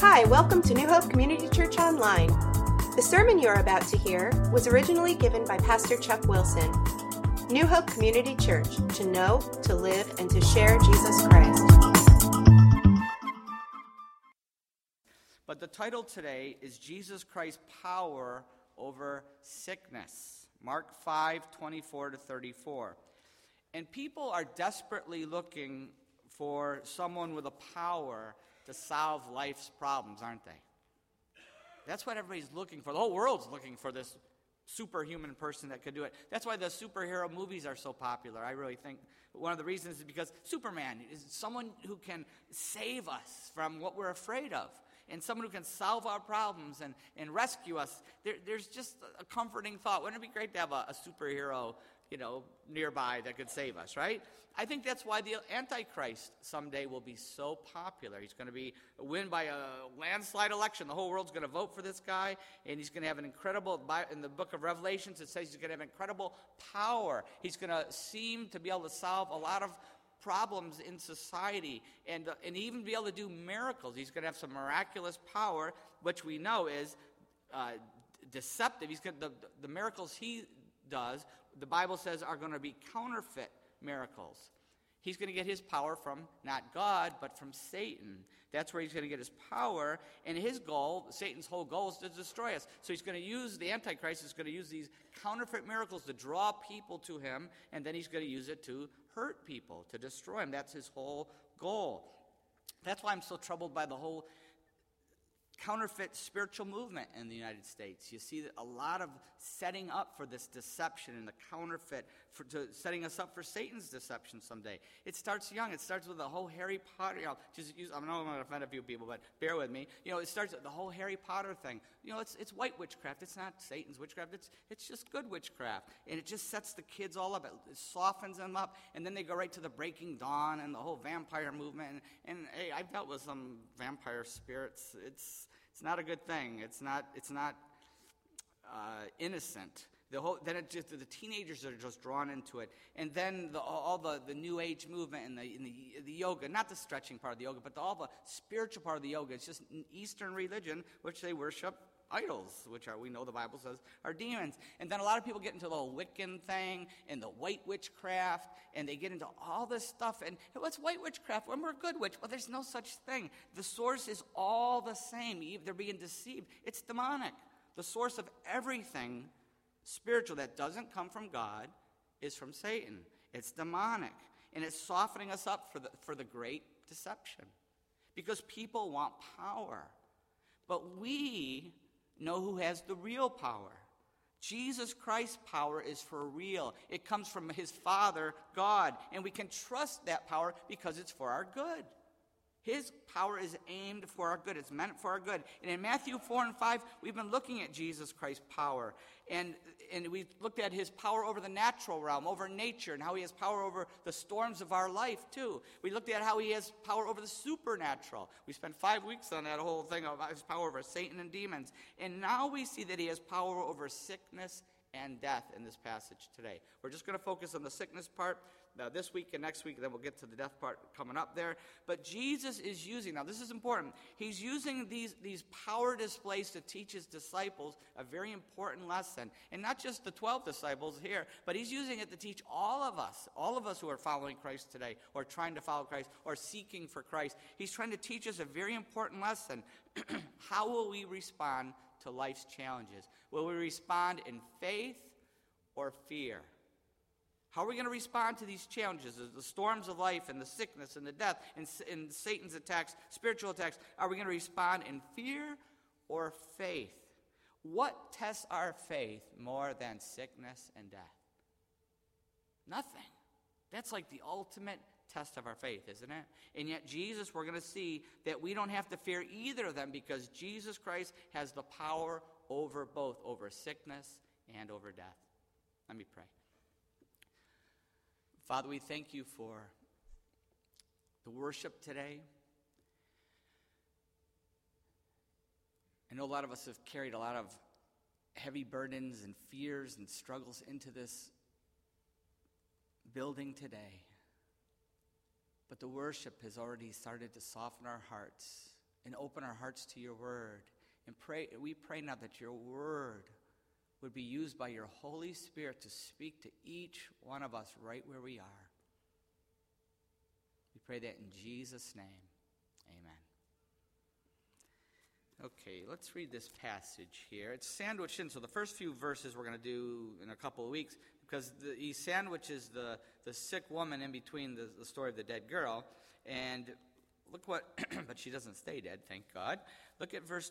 Hi, welcome to New Hope Community Church Online. The sermon you're about to hear was originally given by Pastor Chuck Wilson. New Hope Community Church, to know, to live, and to share Jesus Christ. But the title today is Jesus Christ's Power Over Sickness. Mark 5 24 to 34. And people are desperately looking for someone with a power to solve life's problems, aren't they? That's what everybody's looking for. The whole world's looking for this superhuman person that could do it. That's why the superhero movies are so popular. I really think one of the reasons is because Superman is someone who can save us from what we're afraid of. And someone who can solve our problems and, and rescue us. There, there's just a comforting thought. Wouldn't it be great to have a, a superhero you know, nearby that could save us, right? I think that's why the Antichrist someday will be so popular. He's going to be win by a landslide election. The whole world's going to vote for this guy, and he's going to have an incredible. In the book of Revelations, it says he's going to have incredible power. He's going to seem to be able to solve a lot of problems in society and, and even be able to do miracles. He's going to have some miraculous power, which we know is uh, deceptive. He's going the, the miracles he does the Bible says are going to be counterfeit miracles. He's going to get his power from not God, but from Satan. That's where he's going to get his power. And his goal, Satan's whole goal, is to destroy us. So he's going to use, the Antichrist is going to use these counterfeit miracles to draw people to him, and then he's going to use it to hurt people, to destroy them. That's his whole goal. That's why I'm so troubled by the whole counterfeit spiritual movement in the United States. You see a lot of setting up for this deception and the counterfeit, for to, setting us up for Satan's deception someday. It starts young. It starts with the whole Harry Potter. You know, just use, I know I'm going to offend a few people, but bear with me. You know, it starts with the whole Harry Potter thing. You know, it's, it's white witchcraft. It's not Satan's witchcraft. It's, it's just good witchcraft. And it just sets the kids all up. It, it softens them up. And then they go right to the Breaking Dawn and the whole vampire movement. And, and hey, I've dealt with some vampire spirits. It's it's not a good thing. It's not, it's not uh, innocent. The whole, then it just, the teenagers are just drawn into it. And then the, all the, the New Age movement and the, and the, the yoga, not the stretching part of the yoga, but the, all the spiritual part of the yoga. It's just an Eastern religion, which they worship idols, which are, we know the Bible says, are demons. And then a lot of people get into the Wiccan thing and the white witchcraft, and they get into all this stuff. And what's white witchcraft? When we're good witch? Well, there's no such thing. The source is all the same. They're being deceived. It's demonic. The source of everything spiritual that doesn't come from God is from Satan. It's demonic. And it's softening us up for the, for the great deception. Because people want power. But we know who has the real power. Jesus Christ's power is for real. It comes from his Father, God, and we can trust that power because it's for our good. His power is aimed for our good. It's meant for our good. And in Matthew 4 and 5, we've been looking at Jesus Christ's power. And, and we've looked at his power over the natural realm, over nature, and how he has power over the storms of our life, too. We looked at how he has power over the supernatural. We spent five weeks on that whole thing about his power over Satan and demons. And now we see that he has power over sickness and death in this passage today. We're just going to focus on the sickness part uh, this week and next week, then we'll get to the death part coming up there. But Jesus is using, now this is important, he's using these, these power displays to teach his disciples a very important lesson. And not just the 12 disciples here, but he's using it to teach all of us, all of us who are following Christ today, or trying to follow Christ, or seeking for Christ. He's trying to teach us a very important lesson. How will we respond to life's challenges? Will we respond in faith or fear? How are we going to respond to these challenges, the storms of life and the sickness and the death and, and Satan's attacks, spiritual attacks? Are we going to respond in fear or faith? What tests our faith more than sickness and death? Nothing. That's like the ultimate test of our faith, isn't it? And yet, Jesus, we're going to see that we don't have to fear either of them because Jesus Christ has the power over both, over sickness and over death. Let me pray. Father, we thank you for the worship today. I know a lot of us have carried a lot of heavy burdens and fears and struggles into this building today. But the worship has already started to soften our hearts and open our hearts to your word. And pray, we pray now that your word would be used by your Holy Spirit to speak to each one of us right where we are. We pray that in Jesus' name. Amen. Okay, let's read this passage here. It's sandwiched in, so the first few verses we're going to do in a couple of weeks because the, he sandwiches the, the sick woman in between the, the story of the dead girl. And look what, but she doesn't stay dead, thank God. Look at verse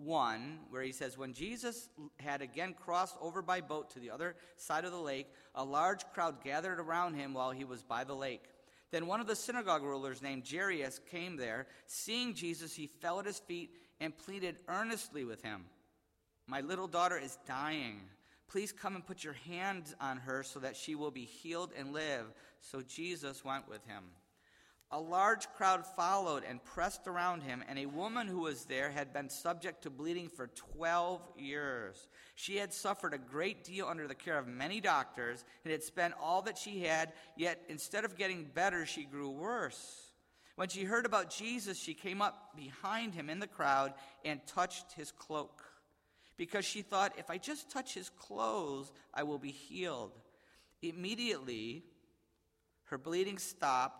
21, where he says, When Jesus had again crossed over by boat to the other side of the lake, a large crowd gathered around him while he was by the lake. Then one of the synagogue rulers named Jairus came there. Seeing Jesus, he fell at his feet and pleaded earnestly with him My little daughter is dying. Please come and put your hands on her so that she will be healed and live. So Jesus went with him. A large crowd followed and pressed around him, and a woman who was there had been subject to bleeding for 12 years. She had suffered a great deal under the care of many doctors and had spent all that she had, yet instead of getting better, she grew worse. When she heard about Jesus, she came up behind him in the crowd and touched his cloak, because she thought, if I just touch his clothes, I will be healed. Immediately, her bleeding stopped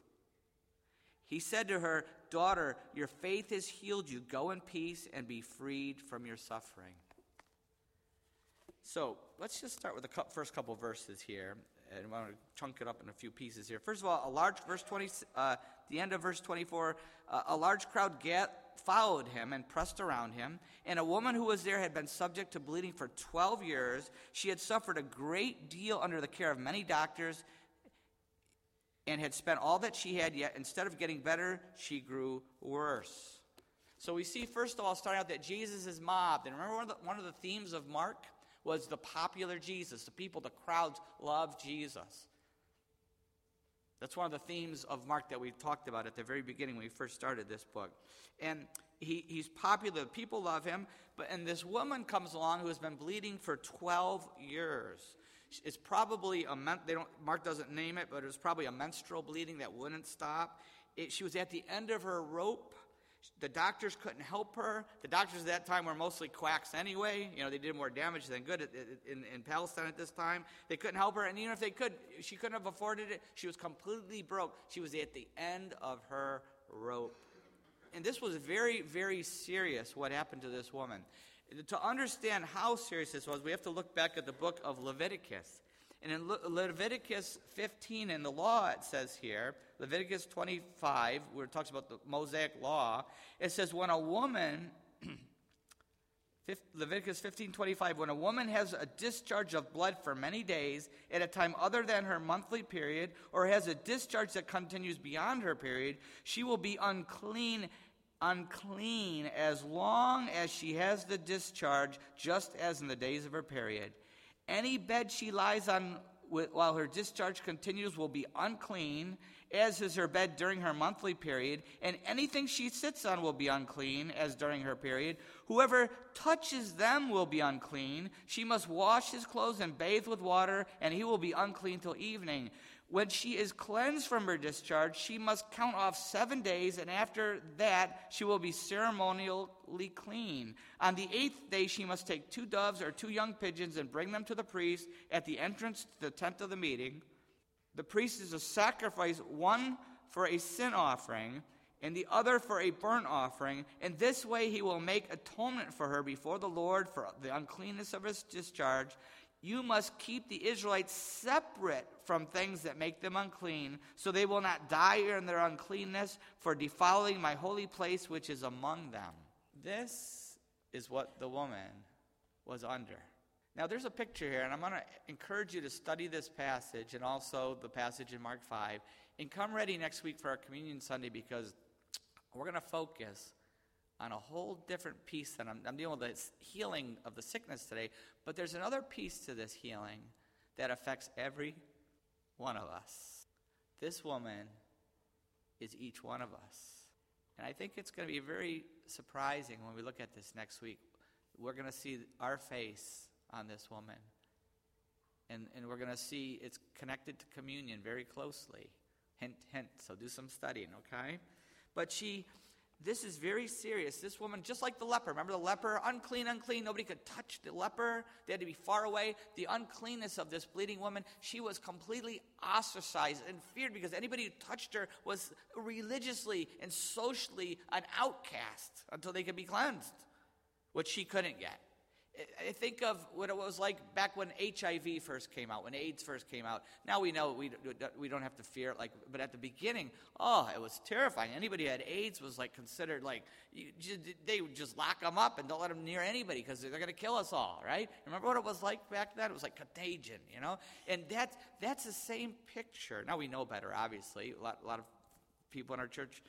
He said to her, Daughter, your faith has healed you. Go in peace and be freed from your suffering. So let's just start with the first couple verses here. And I want to chunk it up in a few pieces here. First of all, a large, verse 20, uh, the end of verse 24, uh, a large crowd get, followed him and pressed around him. And a woman who was there had been subject to bleeding for 12 years. She had suffered a great deal under the care of many doctors and had spent all that she had, yet instead of getting better, she grew worse. So we see, first of all, starting out that Jesus is mobbed. And remember, one of, the, one of the themes of Mark was the popular Jesus. The people, the crowds love Jesus. That's one of the themes of Mark that we talked about at the very beginning when we first started this book. And he, he's popular, people love him. But and this woman comes along who has been bleeding for 12 years. It's probably a men- they don't Mark doesn't name it, but it was probably a menstrual bleeding that wouldn't stop. It, she was at the end of her rope. The doctors couldn't help her. The doctors at that time were mostly quacks anyway. You know, they did more damage than good in, in Palestine at this time. They couldn't help her, and even if they could, she couldn't have afforded it. She was completely broke. She was at the end of her rope. And this was very, very serious what happened to this woman to understand how serious this was, we have to look back at the book of Leviticus. And in Le- Leviticus 15 in the law, it says here, Leviticus 25, where it talks about the Mosaic law, it says, when a woman, Leviticus 15 25, when a woman has a discharge of blood for many days at a time other than her monthly period, or has a discharge that continues beyond her period, she will be unclean unclean as long as she has the discharge, just as in the days of her period. Any bed she lies on while her discharge continues will be unclean, as is her bed during her monthly period, and anything she sits on will be unclean, as during her period. Whoever touches them will be unclean. She must wash his clothes and bathe with water, and he will be unclean till evening. When she is cleansed from her discharge, she must count off seven days, and after that, she will be ceremonially clean. On the eighth day, she must take two doves or two young pigeons and bring them to the priest at the entrance to the tent of the meeting. The priest is to sacrifice one for a sin offering and the other for a burnt offering. In this way, he will make atonement for her before the Lord for the uncleanness of his discharge you must keep the Israelites separate from things that make them unclean, so they will not die in their uncleanness for defiling my holy place which is among them. This is what the woman was under. Now, there's a picture here, and I'm going to encourage you to study this passage and also the passage in Mark 5. And come ready next week for our Communion Sunday because we're going to focus on a whole different piece than I'm, I'm dealing with the healing of the sickness today, but there's another piece to this healing that affects every one of us. This woman is each one of us. And I think it's going to be very surprising when we look at this next week. We're going to see our face on this woman. And, and we're going to see it's connected to communion very closely. Hint, hint. So do some studying, okay? But she this is very serious. This woman, just like the leper, remember the leper? Unclean, unclean. Nobody could touch the leper. They had to be far away. The uncleanness of this bleeding woman, she was completely ostracized and feared because anybody who touched her was religiously and socially an outcast until they could be cleansed, which she couldn't get. I think of what it was like back when HIV first came out, when AIDS first came out. Now we know we, we don't have to fear it, like, but at the beginning, oh, it was terrifying. Anybody who had AIDS was like considered like, you, they would just lock them up and don't let them near anybody because they're going to kill us all, right? Remember what it was like back then? It was like contagion, you know? And that's, that's the same picture. Now we know better, obviously. A lot, a lot of people in our church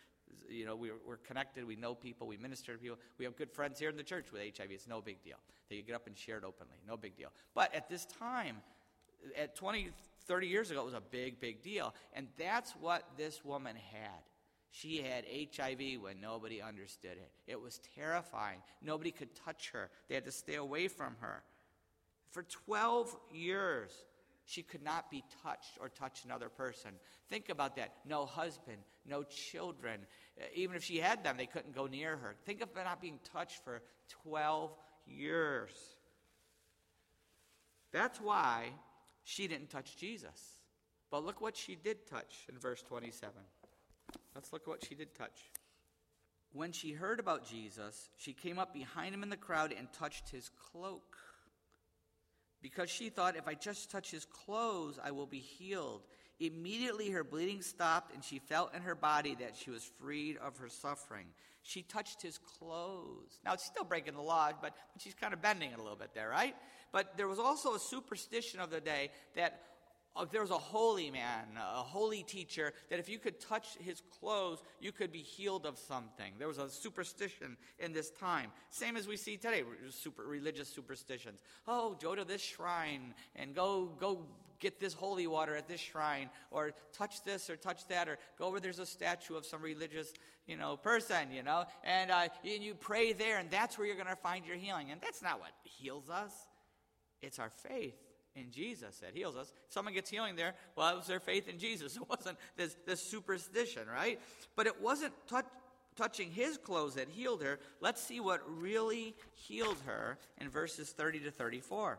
you know, we're, we're connected, we know people, we minister to people. We have good friends here in the church with HIV. It's no big deal. They get up and share it openly. No big deal. But at this time, at 20, 30 years ago, it was a big, big deal. And that's what this woman had. She had HIV when nobody understood it. It was terrifying. Nobody could touch her, they had to stay away from her. For 12 years, she could not be touched or touch another person. Think about that. No husband, no children. Uh, even if she had them, they couldn't go near her. Think of not being touched for 12 years. That's why she didn't touch Jesus. But look what she did touch in verse 27. Let's look at what she did touch. When she heard about Jesus, she came up behind him in the crowd and touched his cloak because she thought, if I just touch his clothes, I will be healed. Immediately her bleeding stopped, and she felt in her body that she was freed of her suffering. She touched his clothes. Now, it's still breaking the law, but, but she's kind of bending it a little bit there, right? But there was also a superstition of the day that if there was a holy man, a holy teacher, that if you could touch his clothes, you could be healed of something. There was a superstition in this time. Same as we see today, super religious superstitions. Oh, go to this shrine and go go get this holy water at this shrine, or touch this or touch that, or go where there's a statue of some religious, you know, person, you know, and, uh, and you pray there, and that's where you're going to find your healing. And that's not what heals us. It's our faith in Jesus that heals us. Someone gets healing there, well, it was their faith in Jesus. It wasn't this, this superstition, right? But it wasn't touch, touching his clothes that healed her. Let's see what really healed her in verses 30 to 34.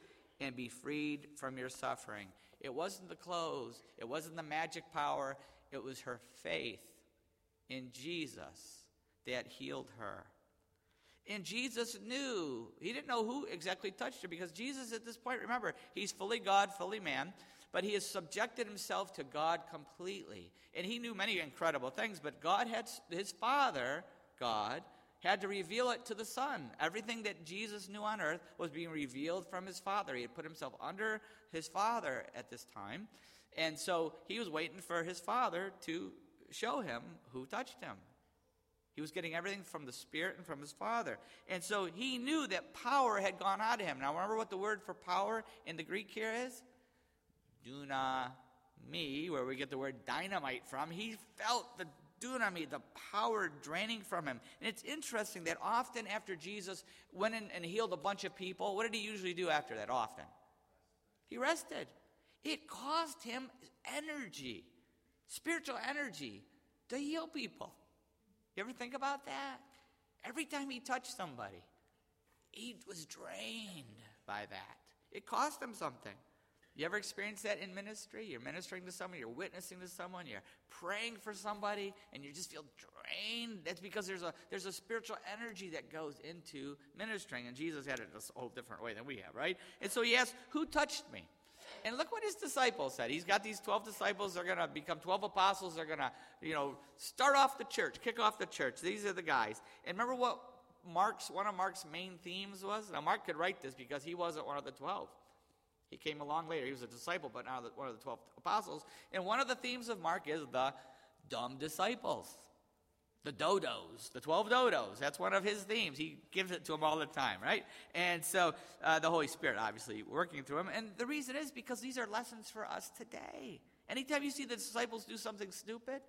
and be freed from your suffering. It wasn't the clothes, it wasn't the magic power, it was her faith in Jesus that healed her. And Jesus knew. He didn't know who exactly touched her because Jesus, at this point, remember, he's fully God, fully man, but he has subjected himself to God completely. And he knew many incredible things, but God had, his Father, God, had to reveal it to the Son. Everything that Jesus knew on earth was being revealed from his Father. He had put himself under his Father at this time. And so he was waiting for his Father to show him who touched him. He was getting everything from the Spirit and from his Father. And so he knew that power had gone out of him. Now, remember what the word for power in the Greek here is? Duna me, where we get the word dynamite from. He felt the dunami, the power draining from him. And it's interesting that often after Jesus went in and healed a bunch of people, what did he usually do after that? Often. He rested. It caused him energy, spiritual energy, to heal people. You ever think about that? Every time he touched somebody, he was drained by that. It cost him something. You ever experienced that in ministry? You're ministering to someone, you're witnessing to someone, you're praying for somebody, and you just feel drained. That's because there's a there's a spiritual energy that goes into ministering, and Jesus had it a whole different way than we have, right? And so he asked, "Who touched me?" And look what his disciples said. He's got these 12 disciples. They're going to become 12 apostles. They're going to, you know, start off the church, kick off the church. These are the guys. And remember what Mark's, one of Mark's main themes was? Now, Mark could write this because he wasn't one of the 12. He came along later. He was a disciple, but not one of the 12 apostles. And one of the themes of Mark is the dumb disciples. The dodos, the 12 dodos. That's one of his themes. He gives it to them all the time, right? And so uh, the Holy Spirit, obviously, working through him. And the reason is because these are lessons for us today. Anytime you see the disciples do something stupid,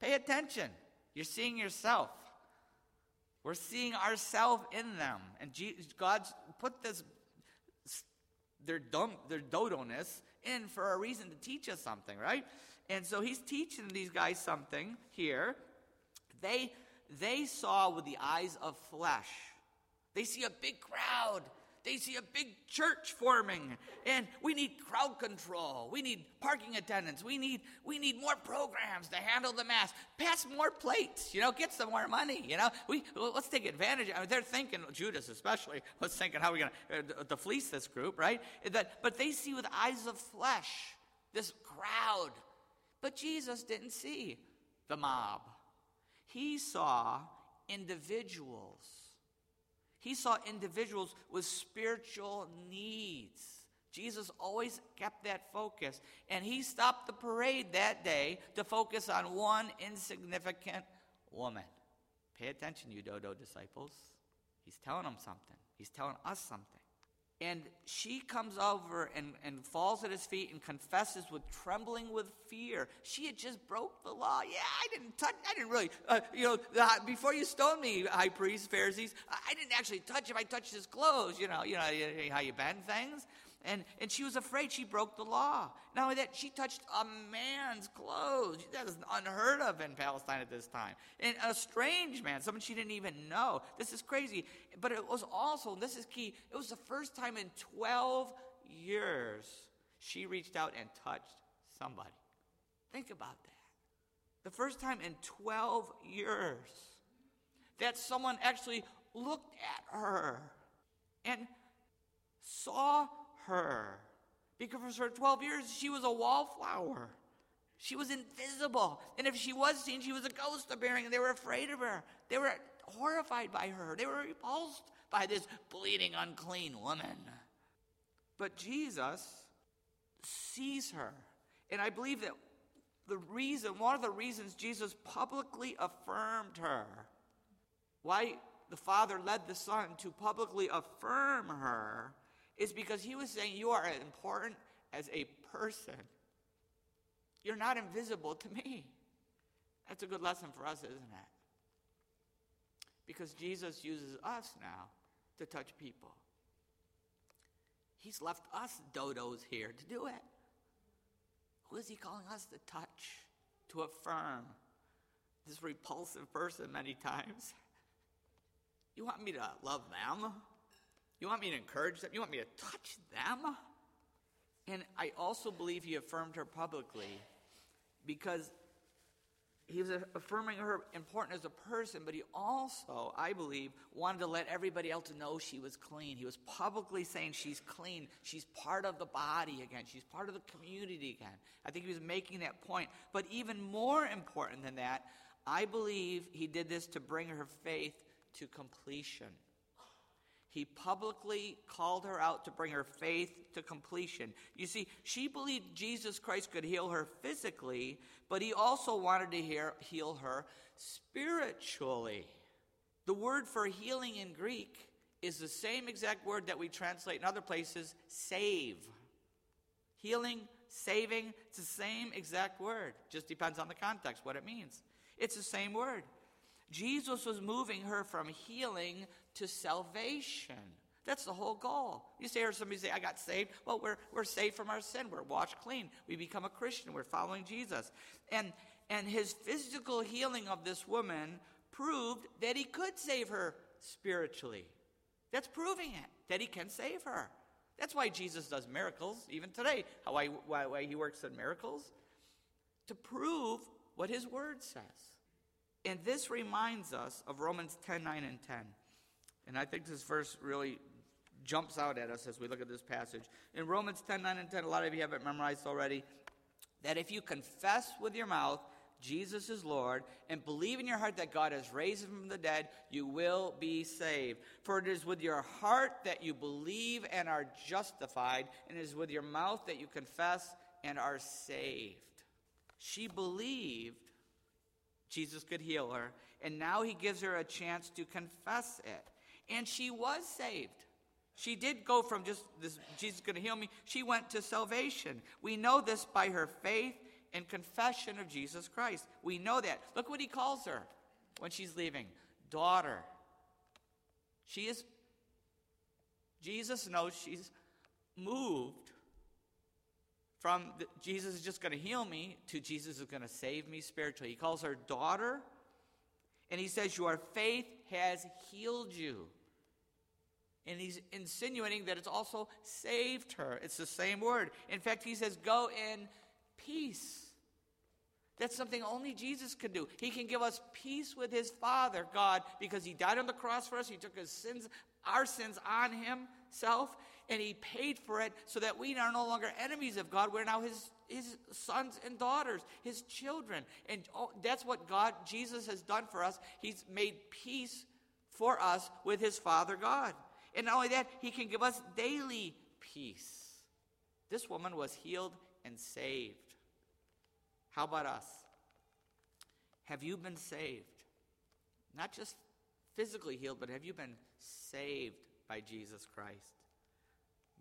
pay attention. You're seeing yourself. We're seeing ourselves in them. And God's put this their dumb, their dodo-ness in for a reason to teach us something, right? And so he's teaching these guys something here. They they saw with the eyes of flesh. They see a big crowd they see a big church forming, and we need crowd control. We need parking attendants. We need we need more programs to handle the mass. Pass more plates. You know, get some more money. You know, we let's take advantage. I mean, they're thinking Judas especially was thinking how are we going to uh, to fleece this group, right? That, but they see with eyes of flesh this crowd, but Jesus didn't see the mob. He saw individuals he saw individuals with spiritual needs. Jesus always kept that focus. And he stopped the parade that day to focus on one insignificant woman. Pay attention, you Dodo disciples. He's telling them something, he's telling us something. And she comes over and, and falls at his feet and confesses with trembling with fear. She had just broke the law. Yeah, I didn't touch, I didn't really, uh, you know, before you stoned me, high priests, Pharisees, I didn't actually touch him. I touched his clothes, you know, you know how you bend things. And, and she was afraid she broke the law. Not only that, she touched a man's clothes. That is unheard of in Palestine at this time. And a strange man, someone she didn't even know. This is crazy. But it was also, this is key, it was the first time in 12 years she reached out and touched somebody. Think about that. The first time in 12 years that someone actually looked at her and saw her. Because for 12 years, she was a wallflower. She was invisible. And if she was seen, she was a ghost appearing, and they were afraid of her. They were horrified by her. They were repulsed by this bleeding, unclean woman. But Jesus sees her. And I believe that the reason, one of the reasons Jesus publicly affirmed her, why the Father led the Son to publicly affirm her, is because he was saying, You are important as a person. You're not invisible to me. That's a good lesson for us, isn't it? Because Jesus uses us now to touch people. He's left us dodos here to do it. Who is he calling us to touch, to affirm this repulsive person many times? You want me to love them? You want me to encourage them? You want me to touch them? And I also believe he affirmed her publicly because he was affirming her important as a person, but he also, I believe, wanted to let everybody else know she was clean. He was publicly saying she's clean. She's part of the body again. She's part of the community again. I think he was making that point. But even more important than that, I believe he did this to bring her faith to completion. He publicly called her out to bring her faith to completion. You see, she believed Jesus Christ could heal her physically, but he also wanted to hear, heal her spiritually. The word for healing in Greek is the same exact word that we translate in other places save. Healing, saving, it's the same exact word. Just depends on the context, what it means. It's the same word. Jesus was moving her from healing to salvation. That's the whole goal. You say, or somebody say, I got saved. Well, we're, we're saved from our sin. We're washed clean. We become a Christian. We're following Jesus. And, and his physical healing of this woman proved that he could save her spiritually. That's proving it, that he can save her. That's why Jesus does miracles, even today, why, why, why he works in miracles, to prove what his word says. And this reminds us of Romans 10 9 and 10. And I think this verse really jumps out at us as we look at this passage. In Romans 10 9 and 10, a lot of you have it memorized already, that if you confess with your mouth Jesus is Lord, and believe in your heart that God has raised him from the dead, you will be saved. For it is with your heart that you believe and are justified, and it is with your mouth that you confess and are saved. She believed Jesus could heal her, and now he gives her a chance to confess it. And she was saved. She did go from just this, Jesus is going to heal me, she went to salvation. We know this by her faith and confession of Jesus Christ. We know that. Look what he calls her when she's leaving daughter. She is, Jesus knows she's moved from the, Jesus is just going to heal me to Jesus is going to save me spiritually. He calls her daughter, and he says, Your faith has healed you. And he's insinuating that it's also saved her. It's the same word. In fact, he says, Go in peace. That's something only Jesus can do. He can give us peace with his Father, God, because he died on the cross for us. He took his sins, our sins on himself, and he paid for it so that we are no longer enemies of God. We're now his, his sons and daughters, his children. And oh, that's what God, Jesus, has done for us. He's made peace for us with his Father God. And not only that, he can give us daily peace. This woman was healed and saved. How about us? Have you been saved? Not just physically healed, but have you been saved by Jesus Christ?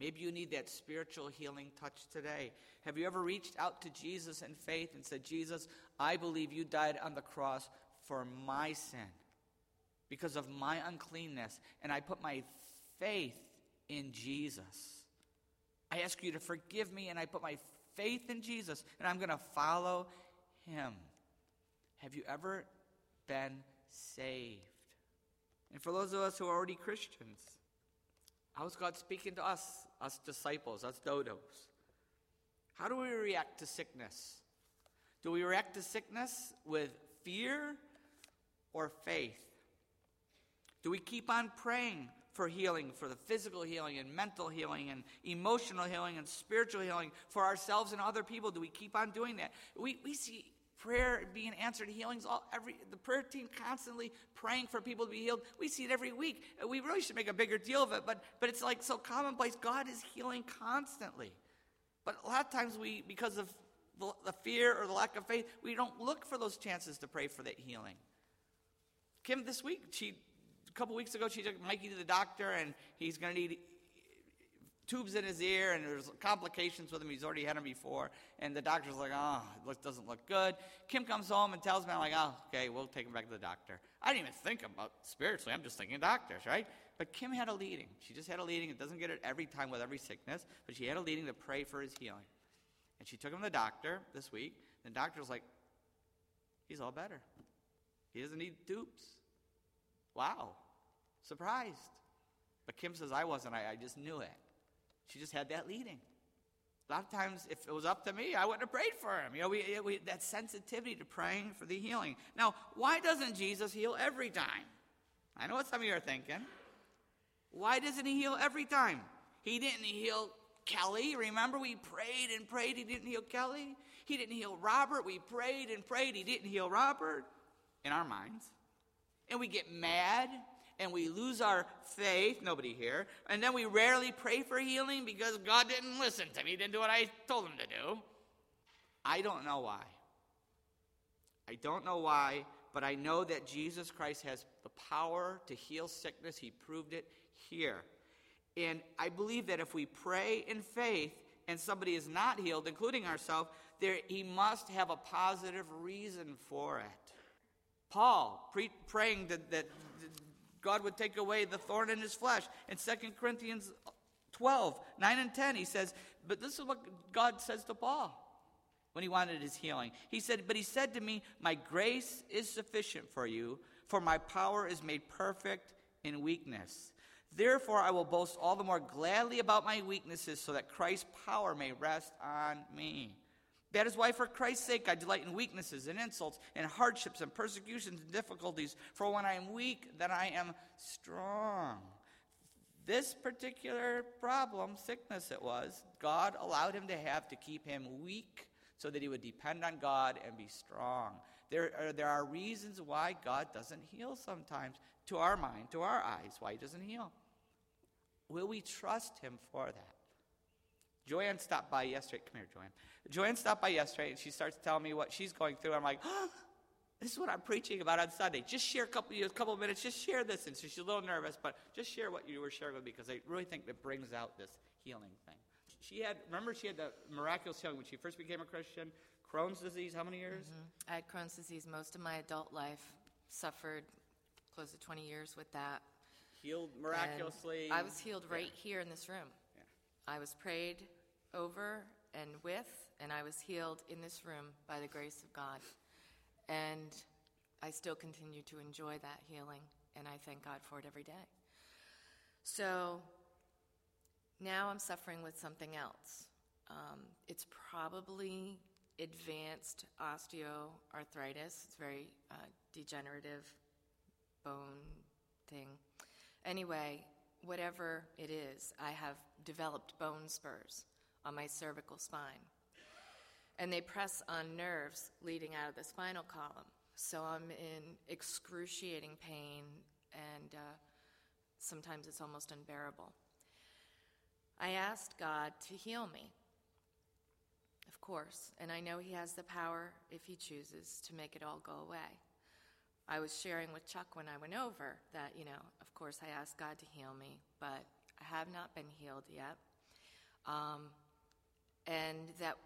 Maybe you need that spiritual healing touch today. Have you ever reached out to Jesus in faith and said, Jesus, I believe you died on the cross for my sin because of my uncleanness, and I put my faith in Jesus. I ask you to forgive me, and I put my faith in Jesus and I'm going to follow him. Have you ever been saved? And for those of us who are already Christians, how's God speaking to us, us disciples, us dodos? How do we react to sickness? Do we react to sickness with fear or faith? Do we keep on praying for healing, for the physical healing and mental healing and emotional healing and spiritual healing for ourselves and other people? Do we keep on doing that? We, we see prayer being answered, healings, all every the prayer team constantly praying for people to be healed. We see it every week. Uh, we really should make a bigger deal of it, but but it's like so commonplace. God is healing constantly. But a lot of times we, because of the, the fear or the lack of faith, we don't look for those chances to pray for that healing. Kim this week, she a couple weeks ago, she took Mikey to the doctor, and he's going to need tubes in his ear, and there's complications with him. He's already had them before. And the doctor's like, oh, it doesn't look good. Kim comes home and tells me, I'm like, oh, okay, we'll take him back to the doctor. I didn't even think about spiritually. I'm just thinking doctors, right? But Kim had a leading. She just had a leading. It doesn't get it every time with every sickness, but she had a leading to pray for his healing. And she took him to the doctor this week. And the doctor's like, he's all better. He doesn't need tubes. Wow. Surprised. But Kim says, I wasn't. I, I just knew it. She just had that leading. A lot of times, if it was up to me, I wouldn't have prayed for him. You know, we, we, that sensitivity to praying for the healing. Now, why doesn't Jesus heal every time? I know what some of you are thinking. Why doesn't he heal every time? He didn't heal Kelly. Remember, we prayed and prayed. He didn't heal Kelly. He didn't heal Robert. We prayed and prayed. He didn't heal Robert in our minds and we get mad and we lose our faith, nobody here, and then we rarely pray for healing because God didn't listen to me, didn't do what I told him to do. I don't know why. I don't know why, but I know that Jesus Christ has the power to heal sickness. He proved it here. And I believe that if we pray in faith and somebody is not healed, including ourselves, there, he must have a positive reason for it. Paul pre- praying that, that God would take away the thorn in his flesh. In 2 Corinthians 12, 9 and 10, he says, But this is what God says to Paul when he wanted his healing. He said, But he said to me, My grace is sufficient for you, for my power is made perfect in weakness. Therefore, I will boast all the more gladly about my weaknesses, so that Christ's power may rest on me. That is why, for Christ's sake, I delight in weaknesses and insults and hardships and persecutions and difficulties. For when I am weak, then I am strong. This particular problem, sickness it was, God allowed him to have to keep him weak so that he would depend on God and be strong. There are, there are reasons why God doesn't heal sometimes, to our mind, to our eyes, why he doesn't heal. Will we trust him for that? Joanne stopped by yesterday. Come here, Joanne. Joanne stopped by yesterday and she starts telling me what she's going through. I'm like, oh, this is what I'm preaching about on Sunday. Just share a couple, a couple of minutes. Just share this. And so she's a little nervous, but just share what you were sharing with me because I really think it brings out this healing thing. She had, remember, she had the miraculous healing when she first became a Christian. Crohn's disease, how many years? Mm-hmm. I had Crohn's disease most of my adult life. Suffered close to 20 years with that. Healed miraculously. And I was healed right Yeah. here in this room. I was prayed over and with, and I was healed in this room by the grace of God. And I still continue to enjoy that healing, and I thank God for it every day. So now I'm suffering with something else. Um, it's probably advanced osteoarthritis. It's very uh, degenerative bone thing. Anyway, whatever it is, I have developed bone spurs on my cervical spine. And they press on nerves leading out of the spinal column. So I'm in excruciating pain, and uh, sometimes it's almost unbearable. I asked God to heal me, of course, and I know He has the power, if He chooses, to make it all go away. I was sharing with Chuck when I went over that, you know, of course, I asked God to heal me, but I have not been healed yet. Um, and that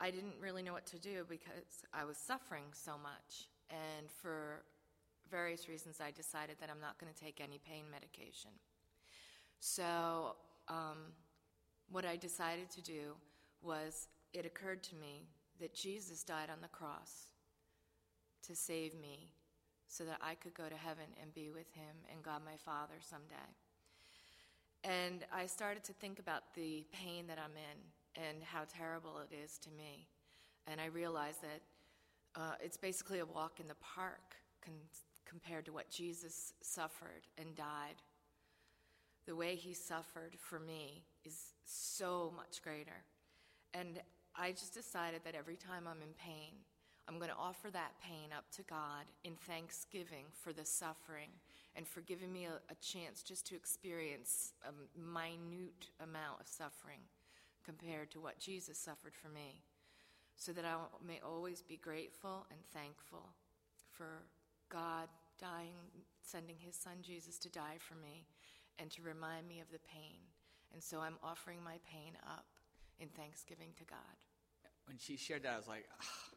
I didn't really know what to do because I was suffering so much. And for various reasons, I decided that I'm not going to take any pain medication. So, um, what I decided to do was it occurred to me that Jesus died on the cross to save me so that I could go to heaven and be with him and God my Father someday. And I started to think about the pain that I'm in and how terrible it is to me. And I realized that uh, it's basically a walk in the park con- compared to what Jesus suffered and died. The way he suffered for me is so much greater. And I just decided that every time I'm in pain, I'm going to offer that pain up to God in thanksgiving for the suffering and for giving me a, a chance just to experience a minute amount of suffering compared to what Jesus suffered for me, so that I may always be grateful and thankful for God dying, sending his son Jesus to die for me and to remind me of the pain. And so I'm offering my pain up in thanksgiving to God. When she shared that, I was like, ah,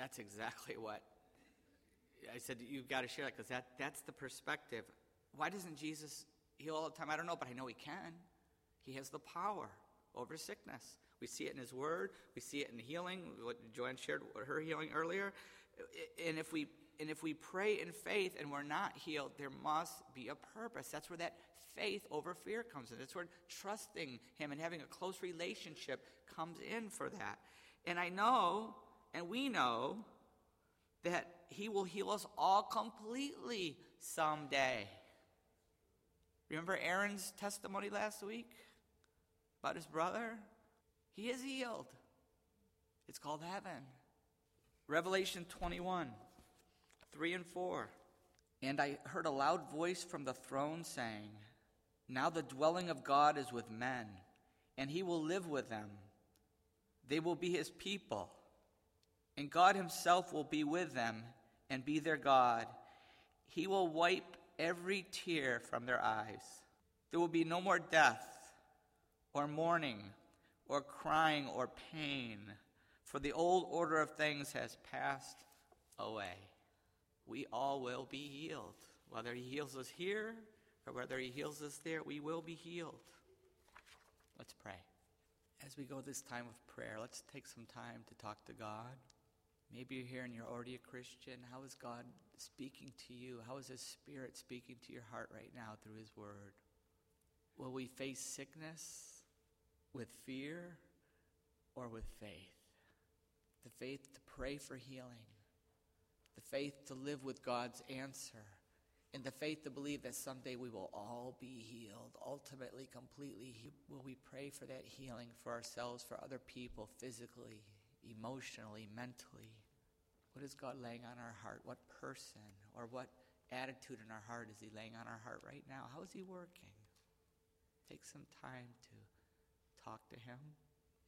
that's exactly what. I said, you've got to share that because that, that's the perspective. Why doesn't Jesus heal all the time? I don't know, but I know he can. He has the power over sickness. We see it in his word. We see it in healing. What Joanne shared her healing earlier. And if we and if we pray in faith and we're not healed, there must be a purpose. That's where that faith over fear comes in. That's where trusting him and having a close relationship comes in for that. And I know, and we know, that he will heal us all completely someday. Remember Aaron's testimony last week? about his brother, he is healed. It's called heaven. Revelation 21, 3 and 4. And I heard a loud voice from the throne saying, Now the dwelling of God is with men, and he will live with them. They will be his people, and God himself will be with them and be their God. He will wipe every tear from their eyes. There will be no more death or mourning, or crying, or pain, for the old order of things has passed away. We all will be healed. Whether He heals us here or whether He heals us there, we will be healed. Let's pray. As we go this time of prayer, let's take some time to talk to God. Maybe you're here and you're already a Christian. How is God speaking to you? How is His Spirit speaking to your heart right now through His Word? Will we face sickness with fear or with faith? The faith to pray for healing, the faith to live with God's answer, and the faith to believe that someday we will all be healed, ultimately, completely. Will we pray for that healing for ourselves, for other people, physically, emotionally, mentally? What is God laying on our heart? What person or what attitude in our heart is He laying on our heart right now? How is He working? Take some time to talk to Him.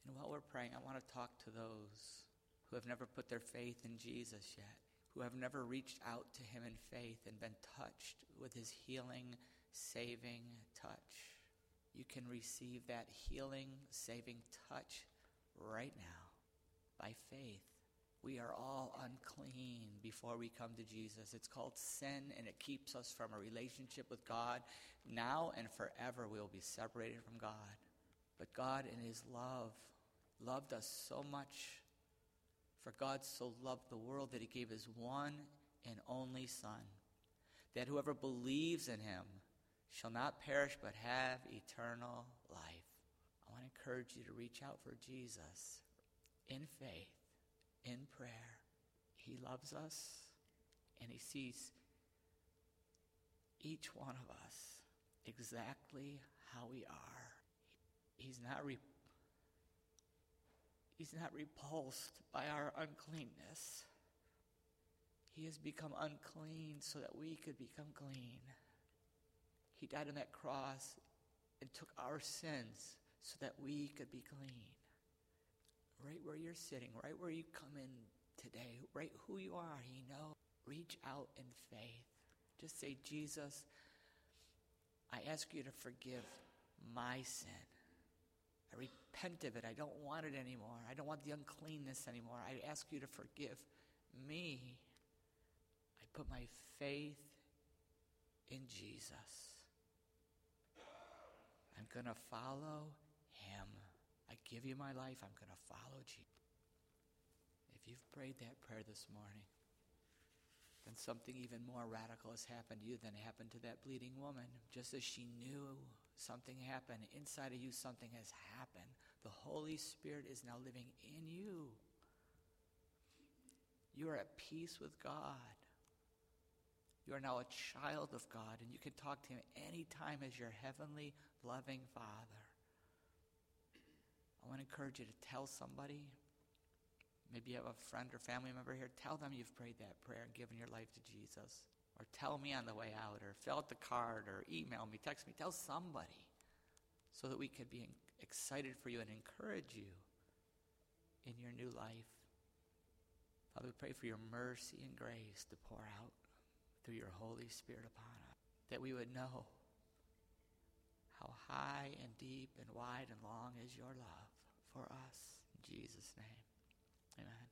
And while we're praying, I want to talk to those who have never put their faith in Jesus yet, who have never reached out to Him in faith and been touched with His healing, saving touch. You can receive that healing, saving touch right now by faith. We are all unclean before we come to Jesus. It's called sin, and it keeps us from a relationship with God. Now and forever, we will be separated from God. But God, in His love, loved us so much. For God so loved the world that He gave His one and only Son, that whoever believes in Him shall not perish but have eternal life. I want to encourage you to reach out for Jesus in faith in prayer. He loves us and He sees each one of us exactly how we are. He's not, re- he's not repulsed by our uncleanness. He has become unclean so that we could become clean. He died on that cross and took our sins so that we could be clean right where you're sitting, right where you come in today, right who you are, you know, reach out in faith. Just say, Jesus, I ask you to forgive my sin. I repent of it. I don't want it anymore. I don't want the uncleanness anymore. I ask you to forgive me. I put my faith in Jesus. I'm going to follow him. I give you my life. I'm going to follow Jesus. If you've prayed that prayer this morning, then something even more radical has happened to you than happened to that bleeding woman. Just as she knew something happened, inside of you something has happened. The Holy Spirit is now living in you. You are at peace with God. You are now a child of God, and you can talk to Him anytime as your heavenly, loving Father. I want to encourage you to tell somebody. Maybe you have a friend or family member here. Tell them you've prayed that prayer and given your life to Jesus. Or tell me on the way out, or fill out the card, or email me, text me. Tell somebody so that we could be excited for you and encourage you in your new life. Father, we pray for your mercy and grace to pour out through your Holy Spirit upon us, that we would know how high and deep and wide and long is your love for us. In Jesus' name. Amen.